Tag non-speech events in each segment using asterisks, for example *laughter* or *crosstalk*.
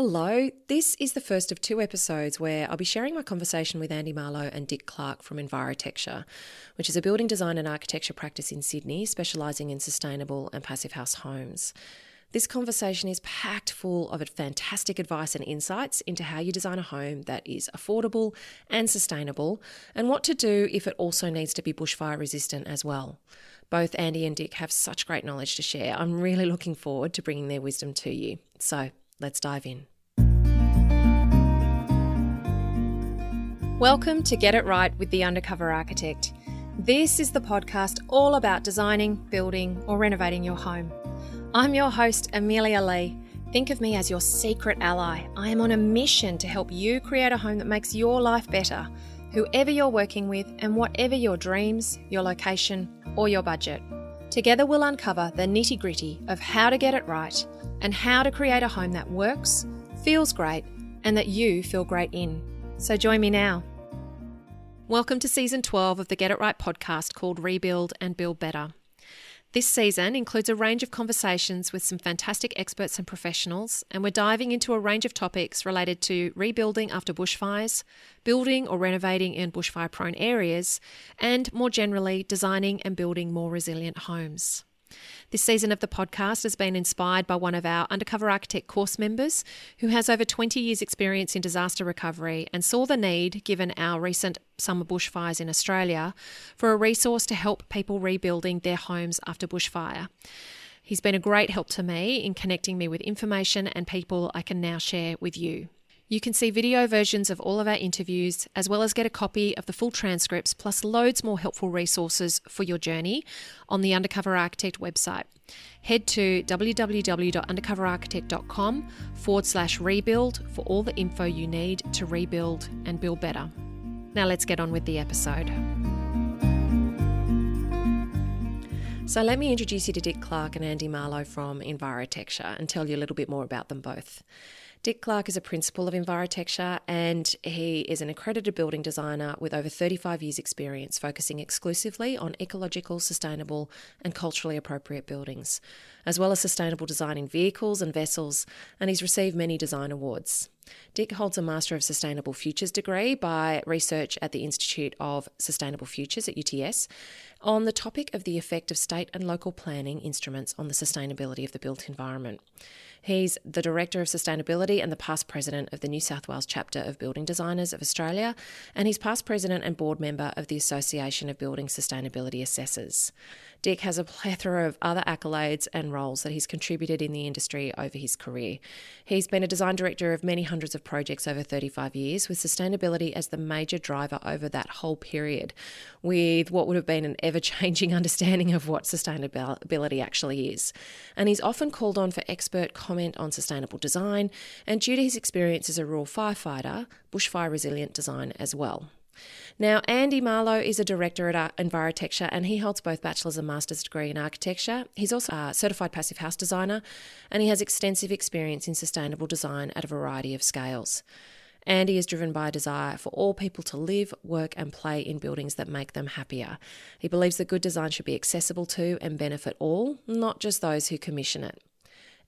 Hello, this is the first of two episodes where I'll be sharing my conversation with Andy Marlow and Dick Clark from Envirotecture, which is a building design and architecture practice in Sydney specialising in sustainable and passive house homes. This conversation is packed full of fantastic advice and insights into how you design a home that is affordable and sustainable, and what to do if it also needs to be bushfire resistant as well. Both Andy and Dick have such great knowledge to share. I'm really looking forward to bringing their wisdom to you. So, Let's dive in. Welcome to Get It Right with the Undercover Architect. This is the podcast all about designing, building, or renovating your home. I'm your host, Amelia Lee. Think of me as your secret ally. I am on a mission to help you create a home that makes your life better, whoever you're working with, and whatever your dreams, your location, or your budget. Together, we'll uncover the nitty gritty of how to get it right and how to create a home that works, feels great, and that you feel great in. So join me now. Welcome to season 12 of the Get It Right podcast called Rebuild and Build Better. This season includes a range of conversations with some fantastic experts and professionals, and we're diving into a range of topics related to rebuilding after bushfires, building or renovating in bushfire prone areas, and more generally, designing and building more resilient homes. This season of the podcast has been inspired by one of our Undercover Architect course members who has over 20 years' experience in disaster recovery and saw the need, given our recent summer bushfires in Australia, for a resource to help people rebuilding their homes after bushfire. He's been a great help to me in connecting me with information and people I can now share with you. You can see video versions of all of our interviews, as well as get a copy of the full transcripts, plus loads more helpful resources for your journey on the Undercover Architect website. Head to www.undercoverarchitect.com forward slash rebuild for all the info you need to rebuild and build better. Now let's get on with the episode. So, let me introduce you to Dick Clark and Andy Marlow from Envirotecture and tell you a little bit more about them both. Dick Clark is a principal of Envirotecture and he is an accredited building designer with over 35 years' experience focusing exclusively on ecological, sustainable, and culturally appropriate buildings, as well as sustainable design in vehicles and vessels, and he's received many design awards. Dick holds a Master of Sustainable Futures degree by research at the Institute of Sustainable Futures at UTS on the topic of the effect of state and local planning instruments on the sustainability of the built environment. He's the Director of Sustainability and the past President of the New South Wales chapter of Building Designers of Australia, and he's past President and Board Member of the Association of Building Sustainability Assessors. Dick has a plethora of other accolades and roles that he's contributed in the industry over his career. He's been a design director of many hundreds of projects over 35 years, with sustainability as the major driver over that whole period, with what would have been an ever changing *laughs* understanding of what sustainability actually is. And he's often called on for expert comment on sustainable design, and due to his experience as a rural firefighter, bushfire resilient design as well. Now, Andy Marlow is a director at uh, Envirotecture and he holds both bachelor's and master's degree in architecture. He's also a certified passive house designer and he has extensive experience in sustainable design at a variety of scales. Andy is driven by a desire for all people to live, work, and play in buildings that make them happier. He believes that good design should be accessible to and benefit all, not just those who commission it.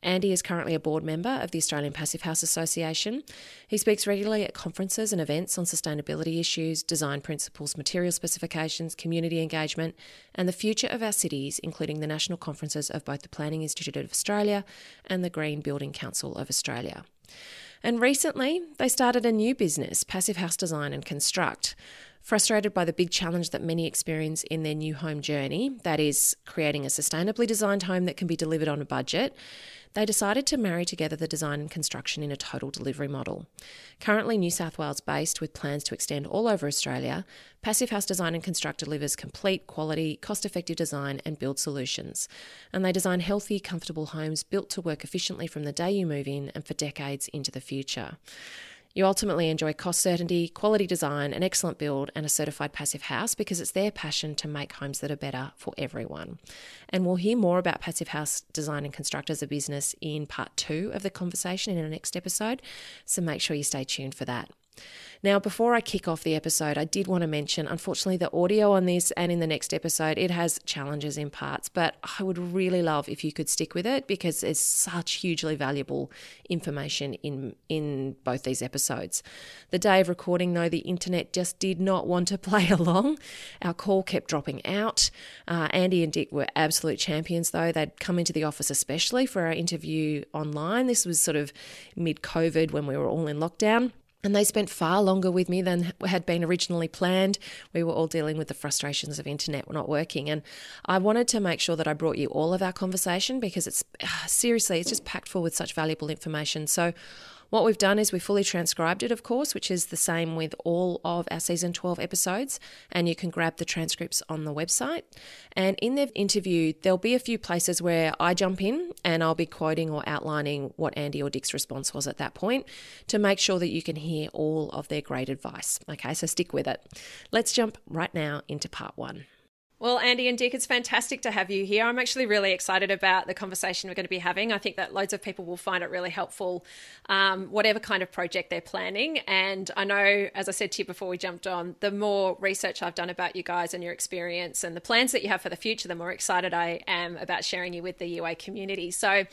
Andy is currently a board member of the Australian Passive House Association. He speaks regularly at conferences and events on sustainability issues, design principles, material specifications, community engagement, and the future of our cities, including the national conferences of both the Planning Institute of Australia and the Green Building Council of Australia. And recently, they started a new business, Passive House Design and Construct. Frustrated by the big challenge that many experience in their new home journey, that is, creating a sustainably designed home that can be delivered on a budget, they decided to marry together the design and construction in a total delivery model. Currently New South Wales based with plans to extend all over Australia, Passive House Design and Construct delivers complete, quality, cost effective design and build solutions. And they design healthy, comfortable homes built to work efficiently from the day you move in and for decades into the future. You ultimately enjoy cost certainty, quality design, an excellent build, and a certified passive house because it's their passion to make homes that are better for everyone. And we'll hear more about passive house design and construct as a business in part two of the conversation in our next episode. So make sure you stay tuned for that. Now, before I kick off the episode, I did want to mention unfortunately, the audio on this and in the next episode, it has challenges in parts, but I would really love if you could stick with it because there's such hugely valuable information in, in both these episodes. The day of recording, though, the internet just did not want to *laughs* play along. Our call kept dropping out. Uh, Andy and Dick were absolute champions, though. They'd come into the office especially for our interview online. This was sort of mid COVID when we were all in lockdown. And they spent far longer with me than had been originally planned. We were all dealing with the frustrations of internet not working. And I wanted to make sure that I brought you all of our conversation because it's ah, seriously, it's just packed full with such valuable information. So what we've done is we fully transcribed it, of course, which is the same with all of our season 12 episodes, and you can grab the transcripts on the website. And in the interview, there'll be a few places where I jump in and I'll be quoting or outlining what Andy or Dick's response was at that point to make sure that you can hear all of their great advice. Okay, so stick with it. Let's jump right now into part one. Well, Andy and Dick, it's fantastic to have you here. I'm actually really excited about the conversation we're going to be having. I think that loads of people will find it really helpful, um, whatever kind of project they're planning. And I know, as I said to you before we jumped on, the more research I've done about you guys and your experience and the plans that you have for the future, the more excited I am about sharing you with the UA community. So,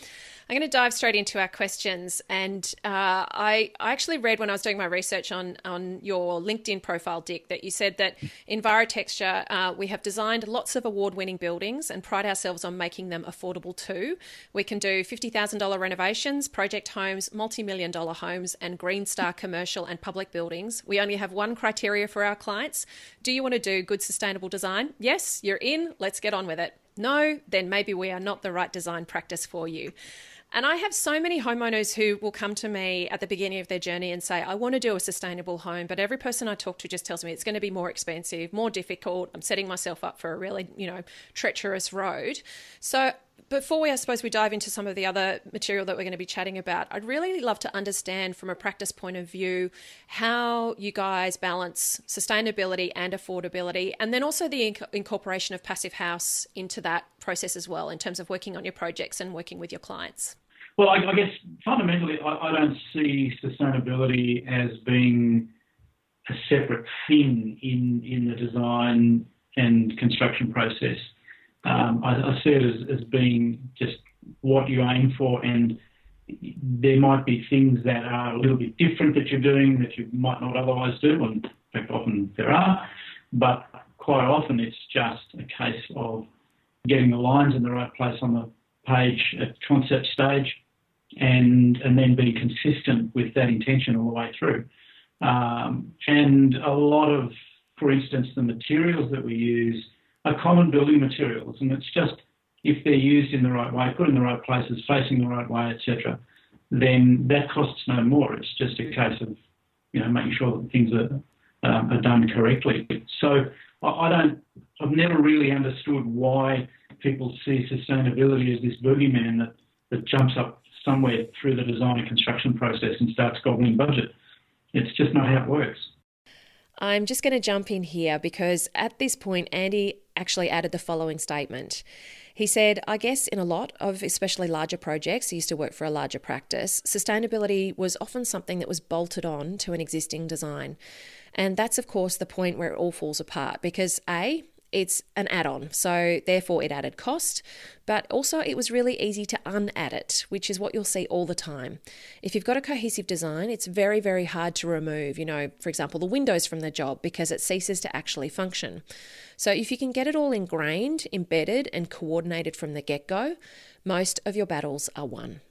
I'm going to dive straight into our questions. And uh, I, I actually read when I was doing my research on, on your LinkedIn profile, Dick, that you said that in Envirotecture, uh, we have designed lots of award winning buildings and pride ourselves on making them affordable too. We can do $50,000 renovations, project homes, multi million dollar homes, and Green Star commercial and public buildings. We only have one criteria for our clients. Do you want to do good sustainable design? Yes, you're in. Let's get on with it. No, then maybe we are not the right design practice for you. And I have so many homeowners who will come to me at the beginning of their journey and say, I want to do a sustainable home, but every person I talk to just tells me it's going to be more expensive, more difficult. I'm setting myself up for a really, you know, treacherous road. So before we, I suppose, we dive into some of the other material that we're going to be chatting about, I'd really love to understand from a practice point of view how you guys balance sustainability and affordability, and then also the inc- incorporation of Passive House into that process as well, in terms of working on your projects and working with your clients. Well, I, I guess fundamentally, I, I don't see sustainability as being a separate thing in in the design and construction process. Um, I, I, see it as, as being just what you aim for, and there might be things that are a little bit different that you're doing that you might not otherwise do, and in fact, often there are, but quite often it's just a case of getting the lines in the right place on the page at concept stage and and then being consistent with that intention all the way through. Um, and a lot of, for instance, the materials that we use are common building materials, and it's just if they're used in the right way, put in the right places, facing the right way, etc., then that costs no more. It's just a case of you know making sure that things are um, are done correctly. So I don't. I've never really understood why people see sustainability as this boogeyman that that jumps up somewhere through the design and construction process and starts gobbling budget. It's just not how it works. I'm just going to jump in here because at this point, Andy actually added the following statement. He said, I guess in a lot of especially larger projects, he used to work for a larger practice, sustainability was often something that was bolted on to an existing design. And that's, of course, the point where it all falls apart because A, it's an add on, so therefore it added cost, but also it was really easy to unadd it, which is what you'll see all the time. If you've got a cohesive design, it's very, very hard to remove, you know, for example, the windows from the job because it ceases to actually function. So if you can get it all ingrained, embedded, and coordinated from the get go, most of your battles are won.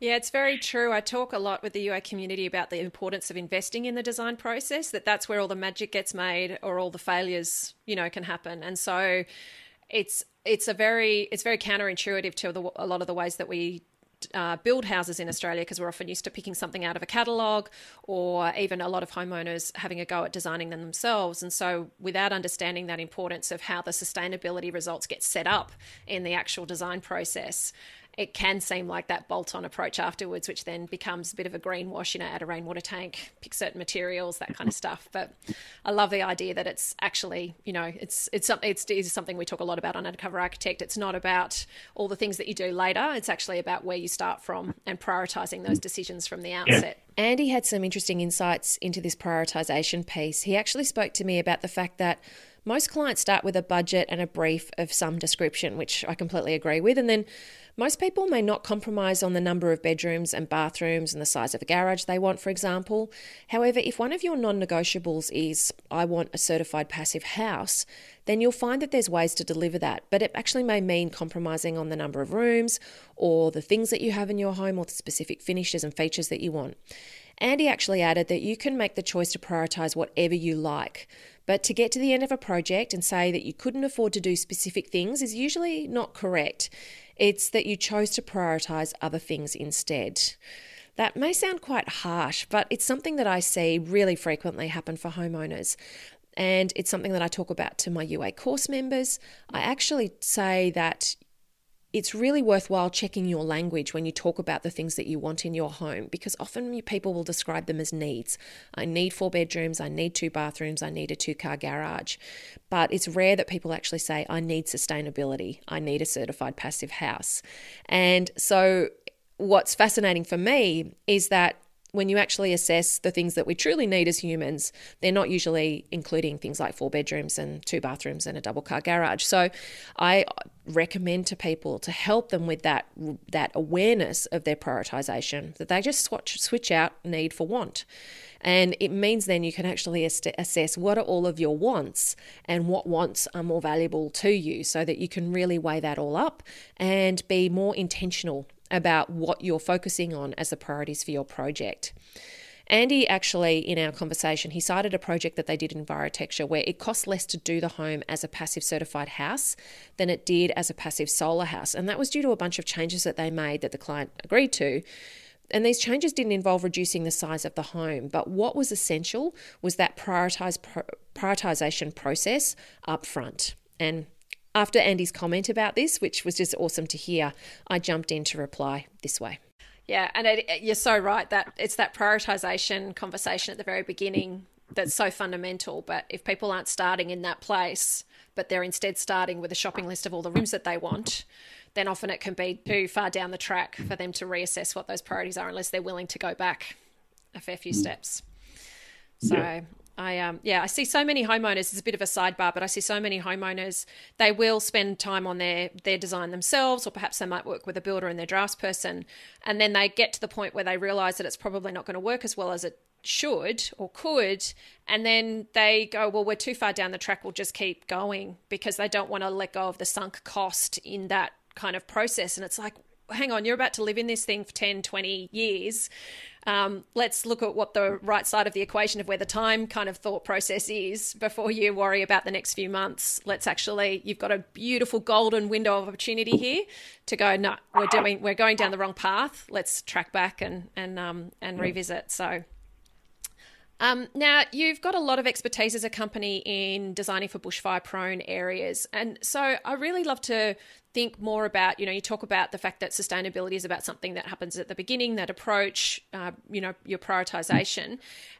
Yeah, it's very true. I talk a lot with the UA community about the importance of investing in the design process, that that's where all the magic gets made or all the failures, you know, can happen. And so it's it's a very it's very counterintuitive to the, a lot of the ways that we uh, build houses in Australia because we're often used to picking something out of a catalogue or even a lot of homeowners having a go at designing them themselves. And so, without understanding that importance of how the sustainability results get set up in the actual design process, it can seem like that bolt on approach afterwards, which then becomes a bit of a greenwash, you know, add a rainwater tank, pick certain materials, that kind of stuff. But I love the idea that it's actually, you know, it's it's something it's, it's something we talk a lot about on Undercover Architect. It's not about all the things that you do later. It's actually about where you start from and prioritizing those decisions from the outset. Yeah. Andy had some interesting insights into this prioritization piece. He actually spoke to me about the fact that most clients start with a budget and a brief of some description, which I completely agree with. And then most people may not compromise on the number of bedrooms and bathrooms and the size of a garage they want, for example. However, if one of your non negotiables is, I want a certified passive house, then you'll find that there's ways to deliver that. But it actually may mean compromising on the number of rooms or the things that you have in your home or the specific finishes and features that you want. Andy actually added that you can make the choice to prioritise whatever you like. But to get to the end of a project and say that you couldn't afford to do specific things is usually not correct. It's that you chose to prioritize other things instead. That may sound quite harsh, but it's something that I see really frequently happen for homeowners. And it's something that I talk about to my UA course members. I actually say that it's really worthwhile checking your language when you talk about the things that you want in your home because often people will describe them as needs. I need four bedrooms, I need two bathrooms, I need a two car garage. But it's rare that people actually say, I need sustainability, I need a certified passive house. And so, what's fascinating for me is that when you actually assess the things that we truly need as humans, they're not usually including things like four bedrooms and two bathrooms and a double car garage. So I recommend to people to help them with that that awareness of their prioritization that they just switch switch out need for want. And it means then you can actually assess what are all of your wants and what wants are more valuable to you so that you can really weigh that all up and be more intentional about what you're focusing on as the priorities for your project. Andy actually, in our conversation, he cited a project that they did in Envirotecture where it cost less to do the home as a passive certified house than it did as a passive solar house. And that was due to a bunch of changes that they made that the client agreed to. And these changes didn't involve reducing the size of the home, but what was essential was that prioritized prioritization process up front. And after Andy's comment about this, which was just awesome to hear, I jumped in to reply this way. Yeah, and it, you're so right that it's that prioritization conversation at the very beginning that's so fundamental. But if people aren't starting in that place, but they're instead starting with a shopping list of all the rooms that they want, then often it can be too far down the track for them to reassess what those priorities are unless they're willing to go back a fair few steps. So yeah. I um yeah, I see so many homeowners. It's a bit of a sidebar, but I see so many homeowners. They will spend time on their their design themselves, or perhaps they might work with a builder and their draftsperson, and then they get to the point where they realise that it's probably not going to work as well as it should or could, and then they go, well, we're too far down the track. We'll just keep going because they don't want to let go of the sunk cost in that kind of process. And it's like, hang on, you're about to live in this thing for 10, 20 years um, let's look at what the right side of the equation of where the time kind of thought process is before you worry about the next few months. Let's actually, you've got a beautiful golden window of opportunity here to go. No, we're doing, we're going down the wrong path. Let's track back and and um, and revisit. So. Um, now, you've got a lot of expertise as a company in designing for bushfire prone areas. And so I really love to think more about, you know, you talk about the fact that sustainability is about something that happens at the beginning, that approach, uh, you know, your prioritization.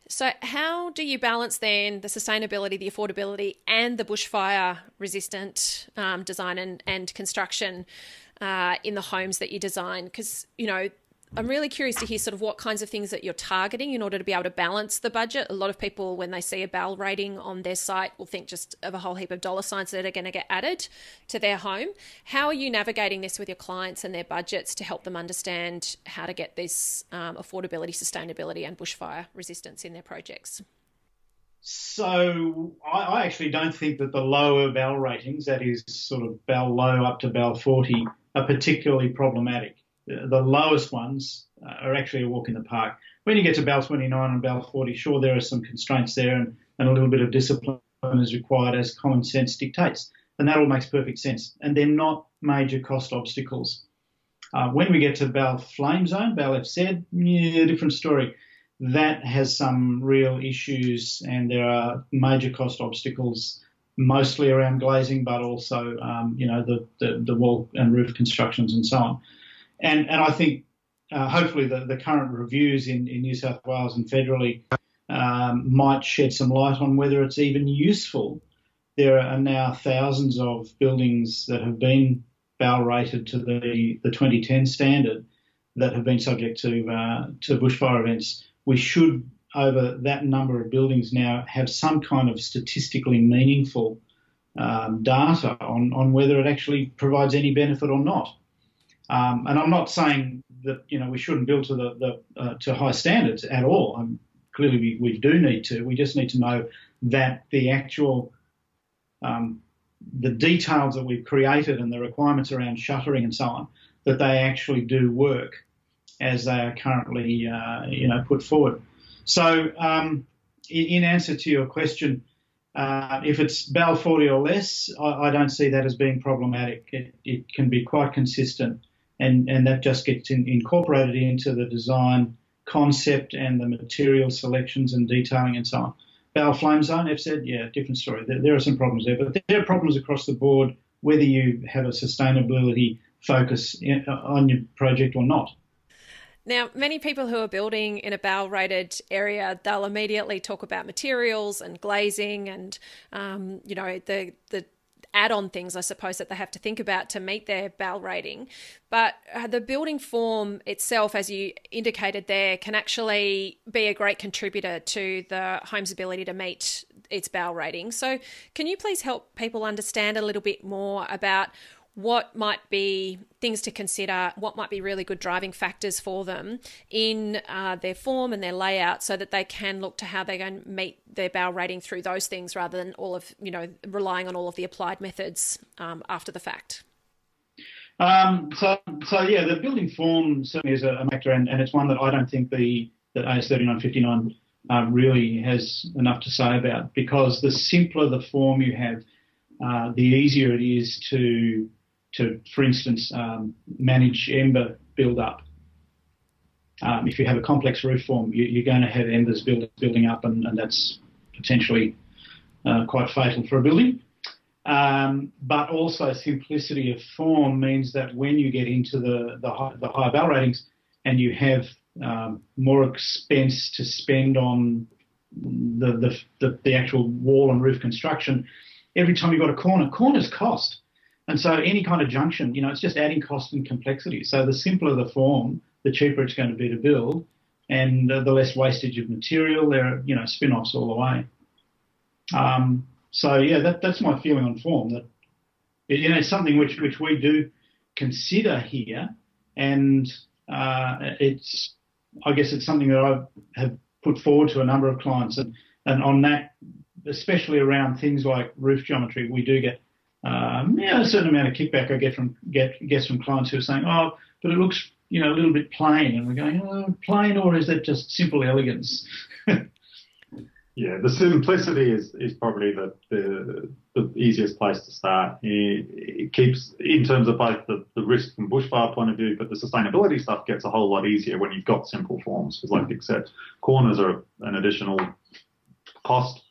So, how do you balance then the sustainability, the affordability, and the bushfire resistant um, design and, and construction uh, in the homes that you design? Because, you know, I'm really curious to hear sort of what kinds of things that you're targeting in order to be able to balance the budget. A lot of people, when they see a BAL rating on their site, will think just of a whole heap of dollar signs that are going to get added to their home. How are you navigating this with your clients and their budgets to help them understand how to get this um, affordability, sustainability, and bushfire resistance in their projects? So I, I, actually don't think that the lower BAL ratings, that is sort of BAL low up to BAL 40, are particularly problematic the lowest ones uh, are actually a walk in the park. When you get to BAL 29 and BAL 40, sure, there are some constraints there and, and a little bit of discipline is required as common sense dictates. And that all makes perfect sense. And they're not major cost obstacles. Uh, when we get to BAL Flame Zone, BAL FZ, yeah, different story. That has some real issues, and there are major cost obstacles, mostly around glazing, but also, um, you know, the, the, the wall and roof constructions and so on and and I think uh, hopefully the, the current reviews in, in New South Wales and federally um, might shed some light on whether it's even useful. There are now thousands of buildings that have been BAL rated to the, the 2010 standard that have been subject to uh, to bushfire events. We should, over that number of buildings now, have some kind of statistically meaningful um, data on, on whether it actually provides any benefit or not. Um, and I'm not saying that you know we shouldn't build to the, the uh, to high standards at all. Um, clearly, we, we do need to. We just need to know that the actual um, the details that we've created and the requirements around shuttering and so on that they actually do work as they are currently uh, you know put forward. So um, in, answer to your question. Uh, if it's BAL 40 or less, I, I, don't see that as being problematic. It, it can be quite consistent and, and that just gets in, incorporated into the design concept and the material selections and detailing and so on. BAL flame zone, I've said, yeah, different story. There, there, are some problems there, but there are problems across the board whether you have a sustainability focus in, on your project or not. Now, many people who are building in a BAL rated area, they'll immediately talk about materials and glazing and, um, you know, the, the add on things, I suppose, that they have to think about to meet their BAL rating. But uh, the building form itself, as you indicated there, can actually be a great contributor to the home's ability to meet its BAL rating. So, can you please help people understand a little bit more about what might be things to consider, what might be really good driving factors for them in uh, their form and their layout so that they can look to how they're going to meet their BAL rating through those things rather than all of, you know, relying on all of the applied methods um, after the fact. Um, so, so yeah, the building form certainly is a, factor, and, and, it's one that I don't think the that AS thirty nine fifty nine uh, really has enough to say about because the simpler the form you have, uh, the easier it is to to, for instance, um, manage ember build-up. Um, if you have a complex roof form, you, are going to have embers build, building up, and, and that's potentially uh, quite fatal for a building. Um, but also, simplicity of form means that when you get into the, the, high, the higher BAL ratings and you have um, more expense to spend on the, the, the, the actual wall and roof construction, every time you've got a corner, corners cost. And so any kind of junction, you know, it's just adding cost and complexity. So the simpler the form, the cheaper it's going to be to build, and uh, the less wastage of material. There are, you know, spin-offs all the way. Um, so yeah, that, that's my feeling on form. That you know, it's something which which we do consider here, and uh, it's I guess it's something that I have put forward to a number of clients, and and on that, especially around things like roof geometry, we do get um, yeah, a certain amount of kickback I get from get gets from clients who are saying, "Oh, but it looks you know a little bit plain," and we're going, "Oh, plain, or is that just simple elegance?" *laughs* yeah, the simplicity is is probably the the, the easiest place to start. It, it, keeps in terms of both the, the risk from bushfire point of view, but the sustainability stuff gets a whole lot easier when you've got simple forms. Because, like said, corners are an additional cost.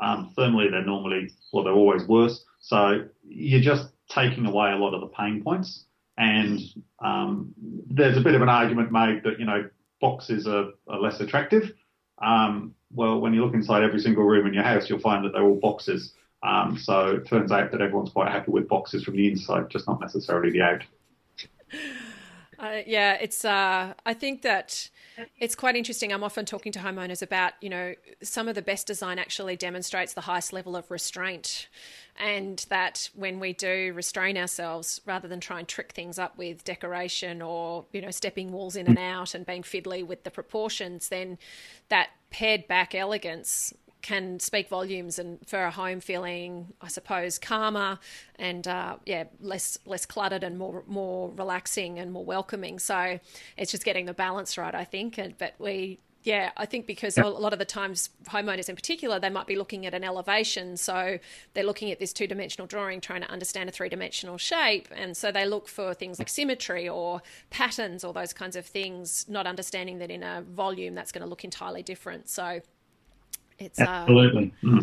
Um, thermally, they're normally well, they're always worse. So you're just taking away a lot of the pain points. And um, there's a bit of an argument made that, you know, boxes are, are less attractive. Um, well, when you look inside every single room in your house, you'll find that they're all boxes. Um, so it turns out that everyone's quite happy with boxes from the inside, just not necessarily the out. *laughs* Uh, yeah, it's. Uh, I think that it's quite interesting. I'm often talking to homeowners about, you know, some of the best design actually demonstrates the highest level of restraint, and that when we do restrain ourselves, rather than try and trick things up with decoration or you know stepping walls in and out and being fiddly with the proportions, then that pared back elegance can speak volumes and for a home feeling, I suppose, calmer and uh, yeah, less less cluttered and more more relaxing and more welcoming. So it's just getting the balance right, I think. And but we yeah, I think because a lot of the times homeowners in particular, they might be looking at an elevation. So they're looking at this two dimensional drawing, trying to understand a three dimensional shape. And so they look for things like symmetry or patterns or those kinds of things, not understanding that in a volume that's going to look entirely different. So it's uh, absolutely. Uh,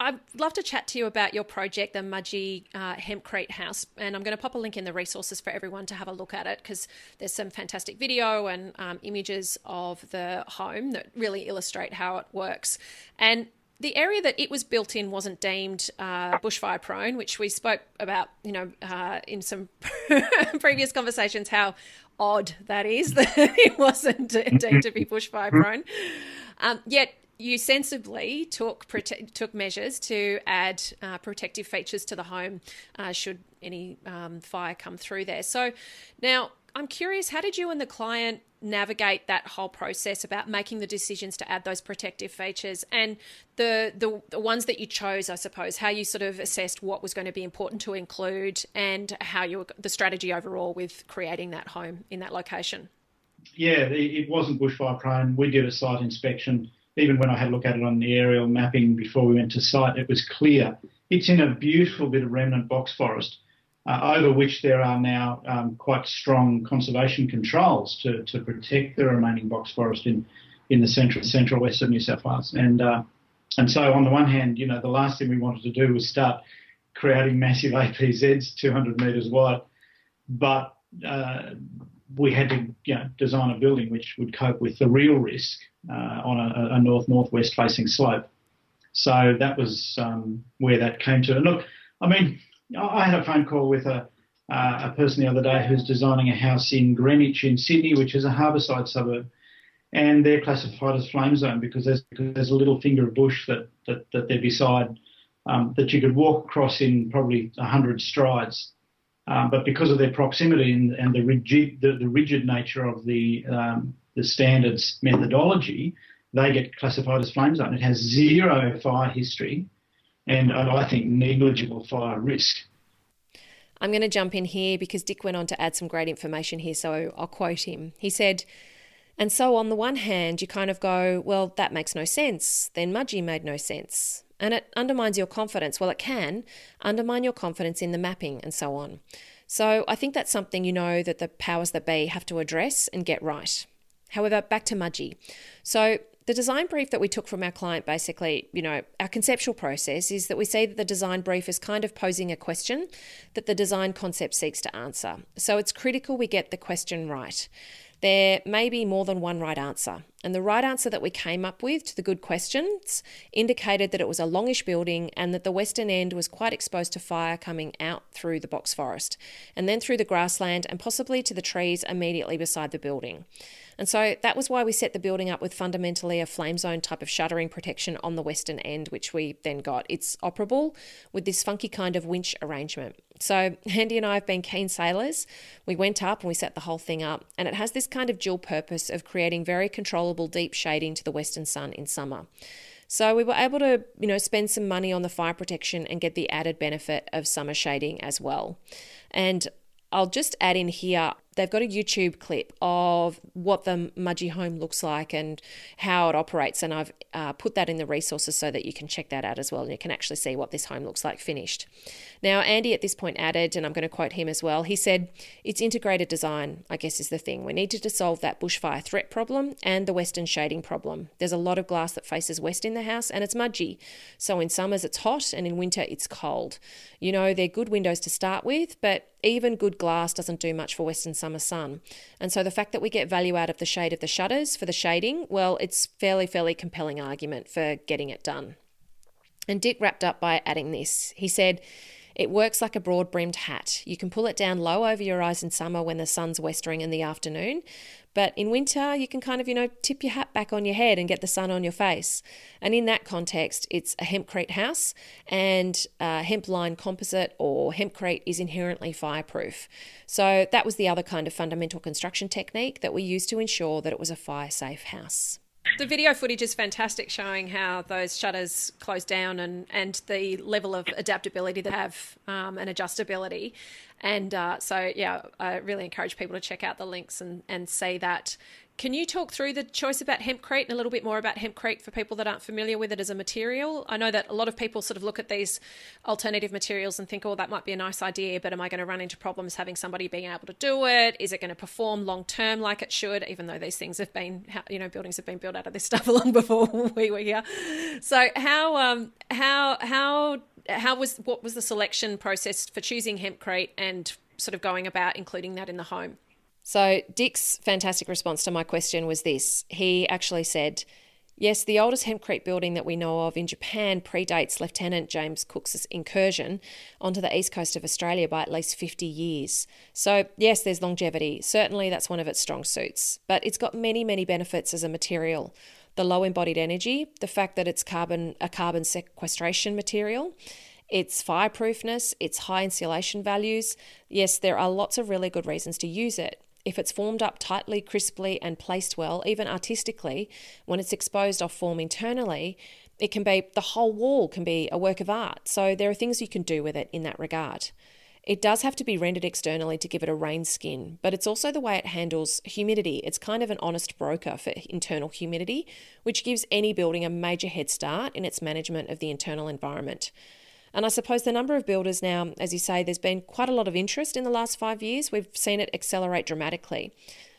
I'd love to chat to you about your project, the Mudgee uh, Hempcrete House, and I'm going to pop a link in the resources for everyone to have a look at it because there's some fantastic video and um, images of the home that really illustrate how it works. And the area that it was built in wasn't deemed uh, bushfire prone, which we spoke about, you know, uh, in some *laughs* previous conversations, how odd that is *laughs* that it wasn't *laughs* deemed to be bushfire prone. Um, yet you sensibly took prote- took measures to add uh, protective features to the home uh, should any um, fire come through there. So now I'm curious, how did you and the client navigate that whole process about making the decisions to add those protective features and the, the, the ones that you chose, I suppose, how you sort of assessed what was going to be important to include and how you the strategy overall with creating that home in that location? Yeah, it wasn't bushfire prone. We did a site inspection even when I had a look at it on the aerial mapping before we went to site, it was clear. It's in a beautiful bit of remnant box forest, uh, over which there are now um, quite strong conservation controls to, to protect the remaining box forest in, in the central central west of New South Wales. And uh, and so on the one hand, you know, the last thing we wanted to do was start creating massive *laughs* APZs 200 metres wide, but uh, we had to you know, design a building which would cope with the real risk uh, on a, a north northwest facing slope. So that was um, where that came to. And look, I mean, I had a phone call with a, uh, a person the other day who's designing a house in Greenwich in Sydney, which is a harbourside suburb, and they're classified as flame zone because there's because there's a little finger of bush that that, that they're beside um, that you could walk across in probably hundred strides. Um, but because of their proximity and, and the, rigid, the, the, rigid nature of the, um, the standards methodology, they get classified as flame zone. It has zero fire history and I think negligible fire risk. I'm going to jump in here because Dick went on to add some great information here, so I'll quote him. He said, and so on the one hand, you kind of go, well, that makes no sense. Then Mudgee made no sense and it undermines your confidence. Well, it can undermine your confidence in the mapping and so on. So I think that's something you know that the powers that be have to address and get right. However, back to Mudgee. So the design brief that we took from our client basically, you know, our conceptual process is that we see that the design brief is kind of posing a question that the design concept seeks to answer. So it's critical we get the question right. There may be more than one right answer, and the right answer that we came up with to the good questions indicated that it was a longish building and that the western end was quite exposed to fire coming out through the box forest, and then through the grassland and possibly to the trees immediately beside the building. And so that was why we set the building up with fundamentally a flame zone type of shuttering protection on the western end, which we then got. It's operable with this funky kind of winch arrangement. So Andy and I have been keen sailors. We went up and we set the whole thing up, and it has this kind of dual purpose of creating very controllable deep shading to the western sun in summer. So we were able to, you know, spend some money on the fire protection and get the added benefit of summer shading as well. And I'll just add in here they've got a YouTube clip of what the Mudgee home looks like and how it operates. And I've uh, put that in the resources so that you can check that out as well. And you can actually see what this home looks like finished. Now, Andy at this point added, and I'm going to quote him as well, he said, It's integrated design, I guess, is the thing. We need to solve that bushfire threat problem and the western shading problem. There's a lot of glass that faces west in the house and it's Mudgee. So in summers it's hot and in winter it's cold. You know, they're good windows to start with, but even good glass doesn't do much for western summer sun. And so the fact that we get value out of the shade of the shutters for the shading, well, it's fairly, fairly compelling argument for getting it done. And Dick wrapped up by adding this. He said, it works like a broad brimmed hat. You can pull it down low over your eyes in summer when the sun's westering in the afternoon, but in winter, you can kind of, you know, tip your hat back on your head and get the sun on your face. And in that context, it's a hempcrete house, and hemp lime composite or hempcrete is inherently fireproof. So that was the other kind of fundamental construction technique that we used to ensure that it was a fire safe house. The video footage is fantastic, showing how those shutters close down and, and the level of adaptability they have um, and adjustability. And uh, so, yeah, I really encourage people to check out the links and, and see that can you talk through the choice about hempcrete and a little bit more about hempcrete for people that aren't familiar with it as a material? I know that a lot of people sort of look at these alternative materials and think, oh, that might be a nice idea, but am I going to run into problems having somebody being able to do it? Is it going to perform long term like it should? Even though these things have been, you know, buildings have been built out of this *laughs* stuff long before *laughs* we were here. So how um, how how how was what was the selection process for choosing hempcrete and sort of going about including that in the home? So, Dick's fantastic response to my question was this. He actually said, Yes, the oldest hempcrete building that we know of in Japan predates Lieutenant James Cook's incursion onto the east coast of Australia by at least 50 years. So, yes, there's longevity. Certainly, that's one of its strong suits. But it's got many, many benefits as a material. The low embodied energy, the fact that it's carbon a carbon sequestration material, its fireproofness, its high insulation values. Yes, there are lots of really good reasons to use it if it's formed up tightly, crisply, and placed well, even artistically, when it's exposed off form internally, it can be the whole wall can be a work of art. So there are things you can do with it in that regard. It does have to be rendered externally to give it a rain skin, but it's also the way it handles humidity. It's kind of an honest broker for internal humidity, which gives any building a major head start in its management of the internal environment. And I suppose the number of builders now, as you say, there's been quite a lot of interest in the last five years. We've seen it accelerate dramatically.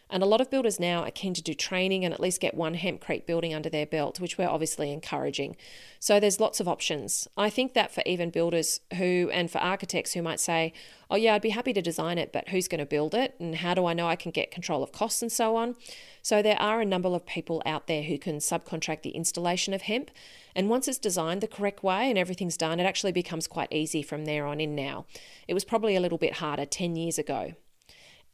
And a lot of builders now are keen to do training and at least get one hempcrete building under their belt, which we're obviously encouraging. So there's lots of options. I think that for even builders who, and for architects who might say, oh, yeah, I'd be happy to design it, but who's going to build it? And how do I know I can get control of costs and so on? So there are a number of people out there who can subcontract the installation of hemp. And once it's designed the correct way and everything's done, it actually becomes quite easy from there on in now. It was probably a little bit harder 10 years ago.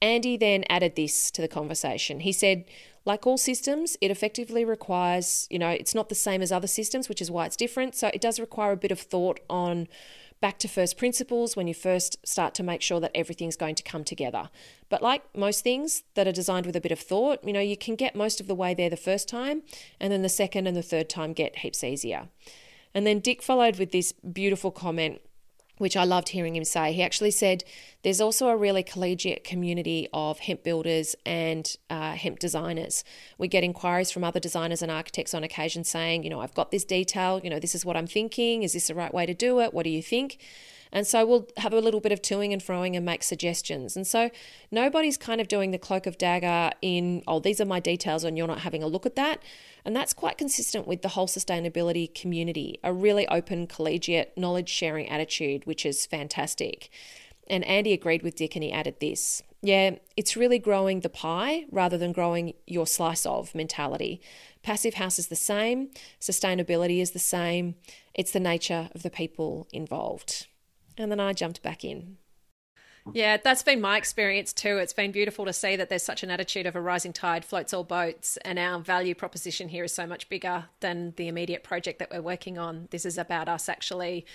Andy then added this to the conversation. He said, like all systems, it effectively requires, you know, it's not the same as other systems, which is why it's different. So it does require a bit of thought on back to first principles when you first start to make sure that everything's going to come together. But like most things that are designed with a bit of thought, you know, you can get most of the way there the first time, and then the second and the third time get heaps easier. And then Dick followed with this beautiful comment which I loved hearing him say. He actually said there's also a really collegiate community of hemp builders and uh, hemp designers. We get inquiries from other designers and architects on occasion saying, you know, I've got this detail, you know, this is what I'm thinking. Is this the right way to do it? What do you think? And so we'll have a little bit of toing and froing and make suggestions. And so nobody's kind of doing the cloak of dagger in, oh, these are my details and you're not having a look at that. And that's quite consistent with the whole sustainability community, a really open, collegiate, knowledge sharing attitude, which is fantastic. And Andy agreed with Dick and he added this. Yeah, it's really growing the pie rather than growing your slice of mentality. Passive House is the same, sustainability is the same, it's the nature of the people involved. And then I jumped back in. Yeah, that's been my experience too. It's been beautiful to see that there's such an attitude of a rising tide floats all boats, and our value proposition here is so much bigger than the immediate project that we're working on. This is about us actually,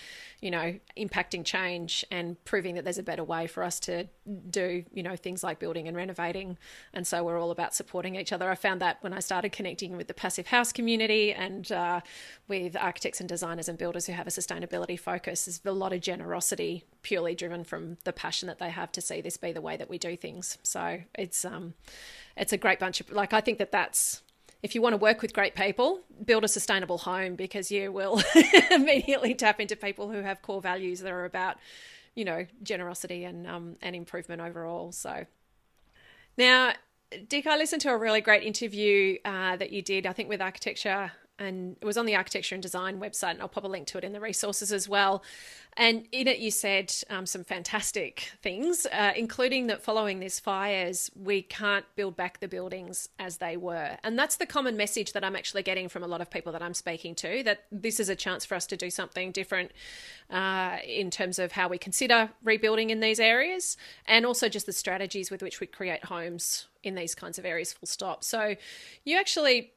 you know, impacting change and proving that there's a better way for us to do, you know, things like building and renovating. And so we're all about supporting each other. I found that when I started connecting with the passive house community and uh, with architects and designers and builders who have a sustainability focus, there's a lot of generosity purely driven from the passion that they have to see this be the way that we do things. So it's um, it's a great bunch of like I think that that's if you want to work with great people, build a sustainable home because you will *laughs* immediately tap into people who have core values that are about you know generosity and um, and improvement overall. So now. Dick, I listened to a really great interview uh, that you did, I think, with Architecture and it was on the architecture and design website and i'll pop a link to it in the resources as well. And in it you said um, some fantastic things uh, including that following these fires we can't build back the buildings as they were. And that's the common message that i'm actually getting from a lot of people that i'm speaking to that this is a chance for us to do something different uh, in terms of how we consider rebuilding in these areas and also just the strategies with which we create homes in these kinds of areas full stop. So you actually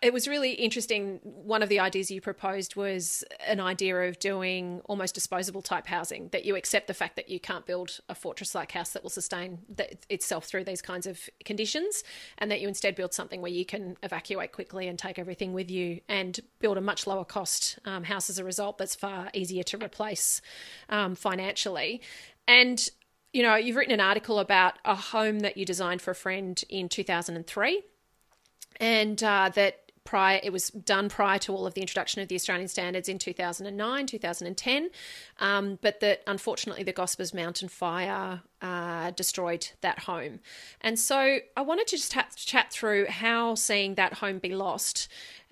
it was really interesting. One of the ideas you proposed was an idea of doing almost disposable type housing, that you accept the fact that you can't build a fortress like house that will sustain itself through these kinds of conditions, and that you instead build something where you can evacuate quickly and take everything with you and build a much lower cost um, house as a result that's far easier to replace um, financially. And you know, you've written an article about a home that you designed for a friend in 2003 and uh, that prior it was done prior to all of the introduction of the Australian standards in 2009 2010 um, but that unfortunately the Gospers mountain fire uh, destroyed that home. And so I wanted to just chat through how seeing that home be lost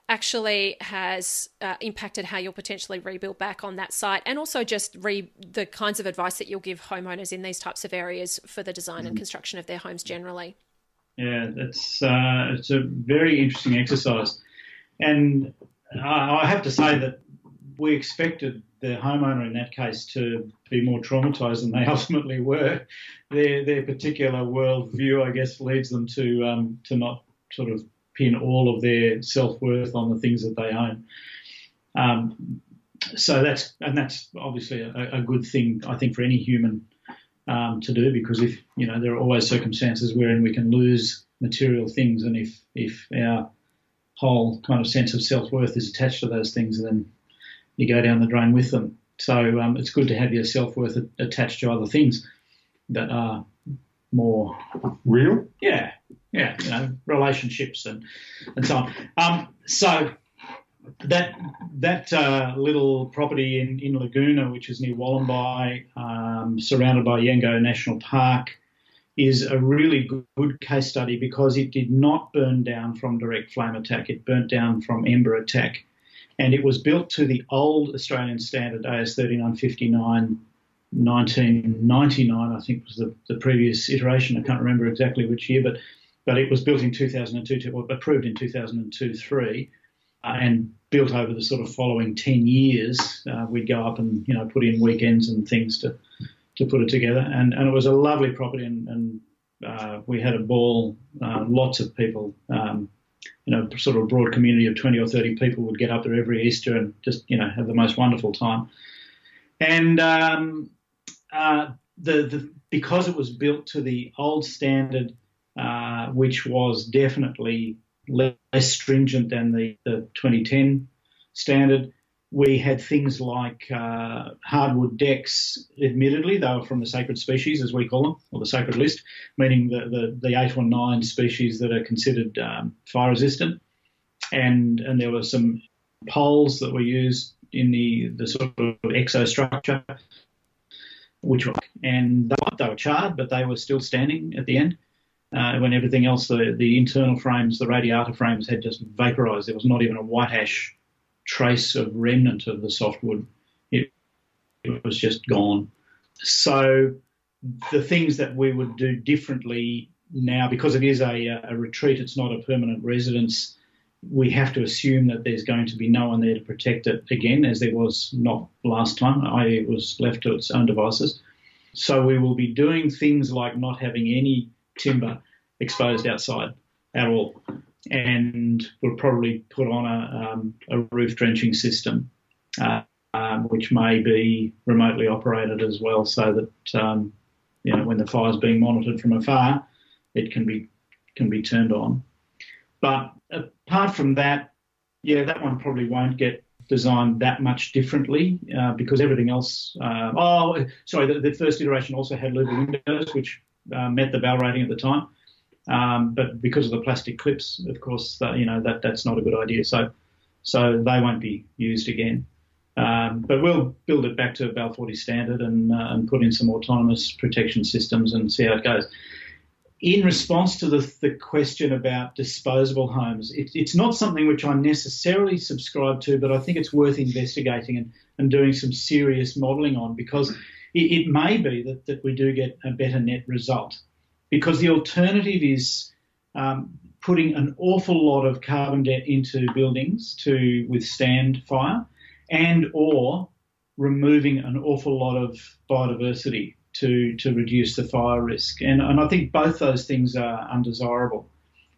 actually has uh, impacted how you'll potentially rebuild back on that site and also just re- the kinds of advice that you'll give homeowners in these types of areas for the design mm-hmm. and construction of their homes generally yeah, it's uh, it's a very interesting exercise, and I have to say that we expected the homeowner in that case to be more traumatised than they *laughs* ultimately were. Their their particular worldview, I guess, leads them to um, to not sort of pin all of their self worth on the things that they own. Um, so that's and that's obviously a, a, good thing, I think, for any human um, to do because if you know there are always circumstances wherein we can lose material things, and if if our whole kind of sense of self worth is attached to those things, then you go down the drain with them. So um, it's good to have your self worth attached to other things that are more real. Yeah, yeah, you know, relationships and and so on. Um, so that that uh, little property in, in Laguna, which is near Wollombi, um, surrounded by Yengo National Park, is a really good, good, case study because it did not burn down from direct flame attack. It burnt down from ember attack. And it was built to the old Australian standard AS 3959 1999, I think was the, the previous iteration. I can't remember exactly which year, but but it was built in 2002, or approved in 2002 3 uh, and built over the sort of following 10 years. Uh, we'd go up and you know put in weekends and things to to put it together, and, and it was a lovely property, and, and uh, we had a ball. Uh, lots of people, um, you know, sort of a broad community of 20 or 30 people would get up there every Easter and just you know have the most wonderful time. And um, uh, the, the because it was built to the old standard, uh, which was definitely less stringent than the, the 2010 standard. We had things like uh, hardwood decks, admittedly, they were from the sacred species, as we call them, or the sacred list, meaning the, the, the eight or nine species that are considered um, fire resistant. And, and there were some poles that were used in the, the sort of exostructure, which were, and they they were charred, but they were still standing at the end uh, when everything else, the, the internal frames, the radiator frames had just vaporized. There was not even a white ash trace of remnant of the softwood. It, it was just gone. So the things that we would do differently now, because it is a, a retreat, it's not a permanent residence, we have to assume that there's going to be no one there to protect it again, as there was not last time, i.e., it was left to its own devices. So we will be doing things like not having any timber exposed outside at all. And we'll probably put on a, um, a roof drenching system, uh, um, which may be remotely operated as well, so that um, you know when the fire is being monitored from afar, it can be can be turned on. But apart from that, yeah, that one probably won't get designed that much differently uh, because everything else. Uh, oh, sorry, the, the, first iteration also had louver windows, which uh, met the BAL rating at the time. Um, but because of the plastic clips, of course, that, you know that that's not a good idea. So so they won't be used again. Um, but we'll build it back to BAL 40 standard and, uh, and put in some autonomous protection systems and see how it goes. In response to the, the question about disposable homes, it, it's not something which I necessarily subscribe to, but I think it's worth investigating and, and doing some serious modelling on because it, it may be that, that we do get a better net result because the alternative is um, putting an awful lot of carbon debt into buildings to withstand fire and or removing an awful lot of biodiversity to, to reduce the fire risk. And, and I think both those things are undesirable.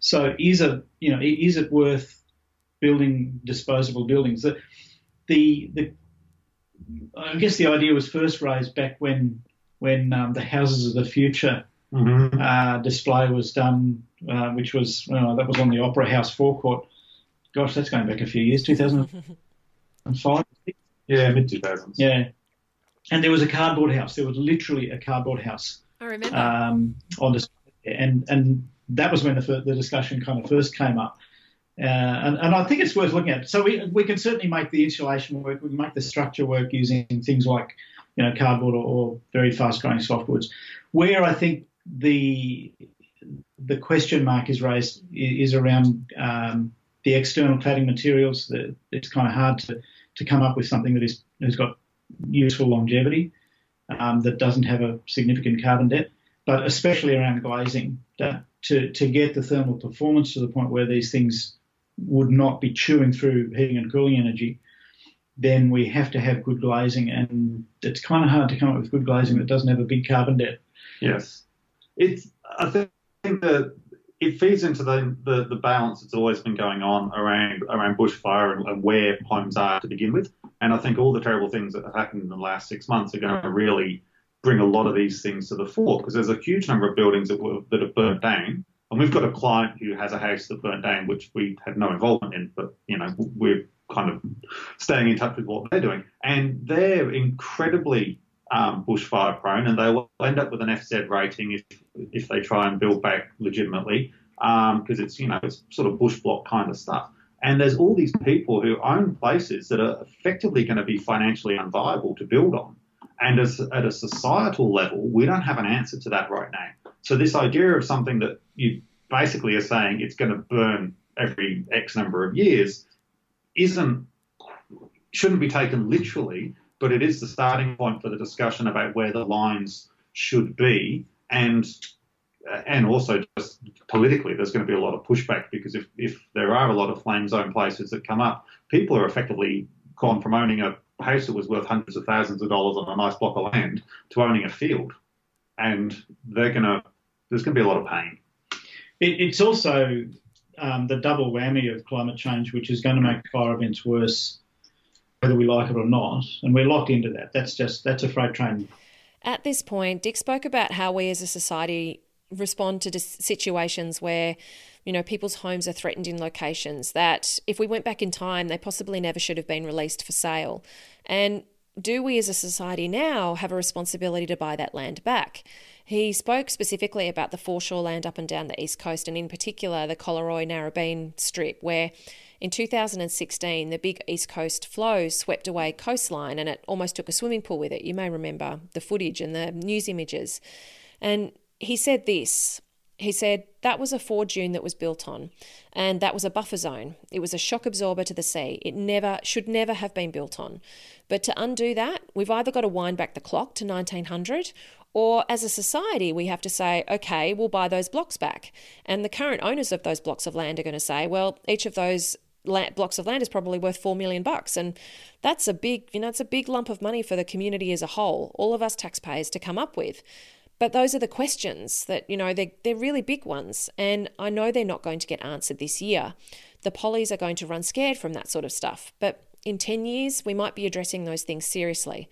So is it, you know, is it worth building disposable buildings? The, the, the I guess the idea was first raised back when when um, the houses of the future mm-hmm. uh, display was done, uh, which was uh, that was on the Opera House forecourt. Gosh, that's going back a few years, 2005. Yeah, mid 2000s. Yeah, and there was a cardboard house. There was literally a cardboard house. I remember. Um, on display, and and that was when the the discussion kind of first came up. Uh, and, and, I think it's worth looking at. So we, we can certainly make the insulation work. We can make the structure work using things like, you know, cardboard or, or very fast-growing softwoods. Where I think the the question mark is raised is around um, the external cladding materials. It's kind of hard to, to come up with something that is has got useful longevity um, that doesn't have a significant carbon debt, but especially around glazing to to get the thermal performance to the point where these things would not be chewing through heating and cooling energy. Then we have to have good glazing, and it's kind of hard to come up with good glazing that doesn't have a big carbon debt. Yes, it's. I think that it feeds into the, the, the, balance that's always been going on around around bushfire and, and, where homes are to begin with. And I think all the terrible things that have happened in the last six months are going to really bring a lot of these things to the fore because there's a huge number of buildings that were that have burnt down. And we've got a client who has a house that burnt down, which we had no involvement in, but you know we're kind of staying in touch with what they're doing, and they're incredibly um, bushfire prone, and they will end up with an FZ rating if if they try and build back legitimately, because um, it's you know it's sort of bush block kind of stuff. And there's all these people who own places that are effectively going to be financially unviable to build on. And as, at a societal level, we don't have an answer to that right now. So this idea of something that you basically are saying it's going to burn every X number of years isn't shouldn't be taken literally but it is the starting point for the discussion about where the lines should be, and and also just politically, there's going to be a lot of pushback because if, if there are a lot of flame zone places that come up, people are effectively gone from owning a house that was worth hundreds of thousands of dollars on a nice block of land to owning a field, and they're going to there's going to be a lot of pain. It, it's also um, the double whammy of climate change, which is going to make fire events worse whether we like it or not, and we're locked into that. That's just that's a freight train. At this point, Dick spoke about how we as a society respond to situations where you know people's homes are threatened in locations that if we went back in time they possibly never should have been released for sale and do we as a society now have a responsibility to buy that land back he spoke specifically about the foreshore land up and down the east coast and in particular the collaroy narrabeen strip where in 2016, the big East Coast flow swept away coastline and it almost took a swimming pool with it. You may remember the footage and the news images. And he said this he said that was a foredune that was built on, and that was a buffer zone. It was a shock absorber to the sea. It never should never have been built on. But to undo that, we've either got to wind back the clock to 1900, or as a society, we have to say, okay, we'll buy those blocks back. And the current owners of those blocks of land are going to say, well, each of those blocks of land is probably worth 4 million bucks. And that's a big you know it's a big lump of money for the community as a whole all of us taxpayers to come up with. But those are the questions that you know they're, they're really big ones. And i know they're not going to get answered this year. The pollies are going to run scared from that sort of stuff. But in 10 years we might be addressing those things seriously.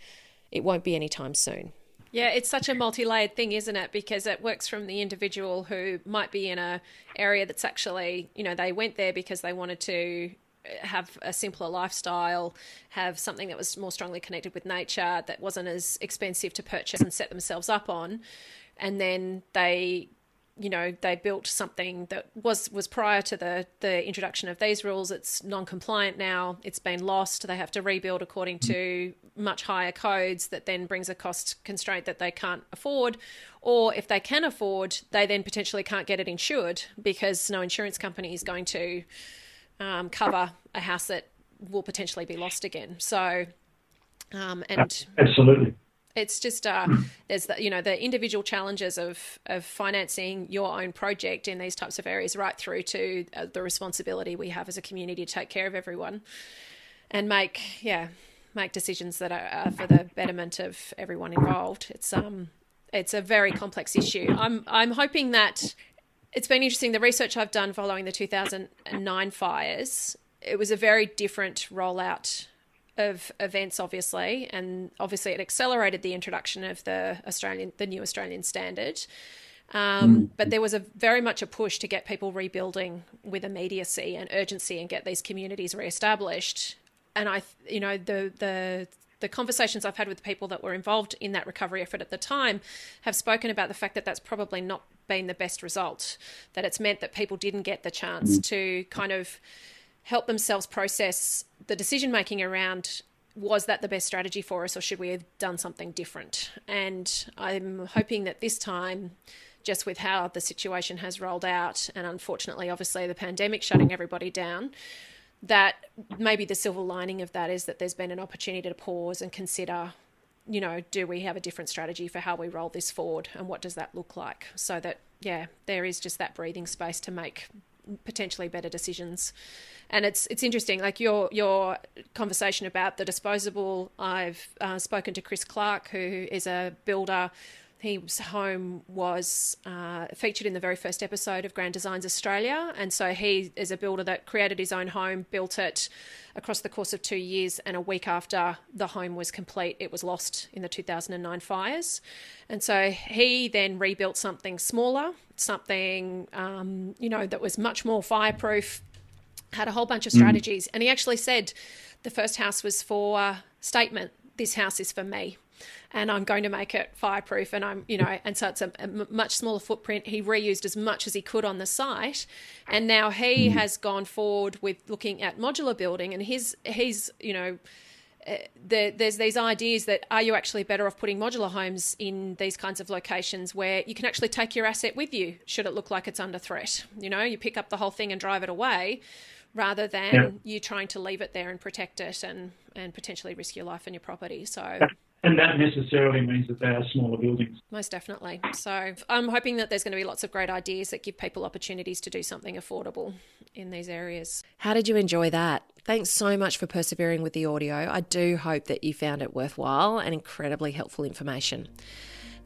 It won't be anytime soon yeah, it's such a multi-layered thing, isn't it? Because it works from the individual who might be in a area that's actually, you know, they went there because they wanted to uh, have a simpler lifestyle, have something that was more strongly connected with nature, that wasn't as expensive to purchase and set themselves up on, and then they you know they built something that was was prior to the the introduction of these rules. It's non-compliant now. It's been lost. They have to rebuild according to much higher codes that then brings a cost constraint that they can't afford. Or if they can afford they then potentially can't get it insured because no insurance company is going to um, cover a house that will potentially be lost again. So um, and absolutely it's just uh, there's the, you know the individual challenges of of financing your own project in these types of areas, right through to uh, the responsibility we have as a community to take care of everyone, and make yeah make decisions that are, are for the betterment of everyone involved. It's um it's a very complex issue. I'm I'm hoping that it's been interesting. The research I've done following the 2009 fires, it was a very different rollout of events, obviously, and obviously it accelerated the introduction of the Australian, the new Australian standard. Um, mm. But there was a very much a push to get people rebuilding with immediacy and urgency and get these communities re-established. And I, you know, the the the conversations I've had with people that were involved in that recovery effort at the time have spoken about the fact that that's probably not been the best result. That it's meant that people didn't get the chance mm. to kind of help themselves process the decision making around was that the best strategy for us or should we have done something different? And I'm hoping that this time, just with how the situation has rolled out, and unfortunately, obviously, the pandemic shutting everybody down, that maybe the silver lining of that is that there's been an opportunity to pause and consider you know, do we have a different strategy for how we roll this forward and what does that look like? So that, yeah, there is just that breathing space to make potentially better decisions. And it's it's interesting, like your your conversation about the disposable. I've uh, spoken to Chris Clark, who is a builder his home was uh, featured in the very first episode of Grand Designs Australia. And so he is a builder that created his own home, built it across the course of two years. And a week after the home was complete, it was lost in the 2009 fires. And so he then rebuilt something smaller, something, um, you know, that was much more fireproof, had a whole bunch of mm. strategies. Mm. And he actually said the first house was for statement, this house is for me and I'm going to make it fireproof. And I'm, you know, and so it's a, a much smaller footprint. He reused as much as he could on the site, and now he mm. has gone forward with looking at modular building. And his, he's, you know. Uh, the, there's these ideas that are you actually better off putting modular homes in these kinds of locations where you can actually take your asset with you should it look like it's under threat you know you pick up the whole thing and drive it away rather than yeah. you trying to leave it there and protect it and and potentially risk your life and your property so. And that necessarily means that they are smaller buildings. Most definitely. So I'm hoping that there's going to be lots of great ideas that give people opportunities to do something affordable in these areas. How did you enjoy that? Thanks so much for persevering with the audio. I do hope that you found it worthwhile and incredibly helpful information.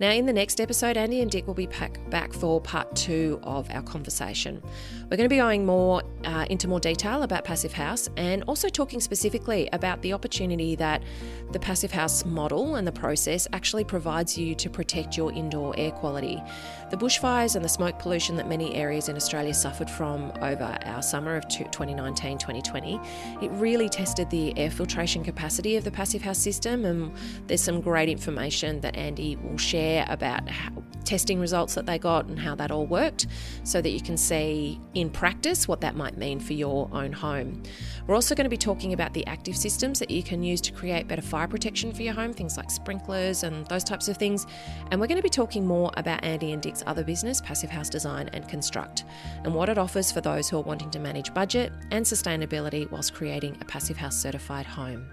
Now, in the next episode, Andy and Dick will be back for part two of our conversation. We're going to be going more uh, into more detail about Passive House and also talking specifically about the opportunity that the Passive House model and the process actually provides you to protect your indoor air quality. The bushfires and the smoke pollution that many areas in Australia suffered from over our summer of 2019 2020, it really tested the air filtration capacity of the Passive House system, and there's some great information that Andy will share share about how, testing results that they got and how that all worked so that you can see in practice what that might mean for your own home. We're also going to be talking about the active systems that you can use to create better fire protection for your home, things like sprinklers and those types of things. And we're going to be talking more about Andy and Dick's other business, Passive House Design and Construct, and what it offers for those who are wanting to manage budget and sustainability whilst creating a Passive House certified home.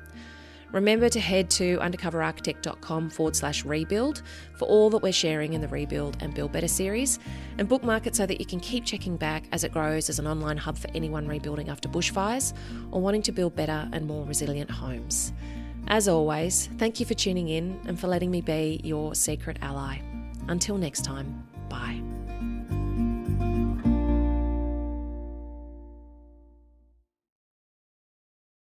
Remember to head to undercoverarchitect.com forward slash rebuild for all that we're sharing in the Rebuild and Build Better series, and bookmark it so that you can keep checking back as it grows as an online hub for anyone rebuilding after bushfires or wanting to build better and more resilient homes. As always, thank you for tuning in and for letting me be your secret ally. Until next time, bye.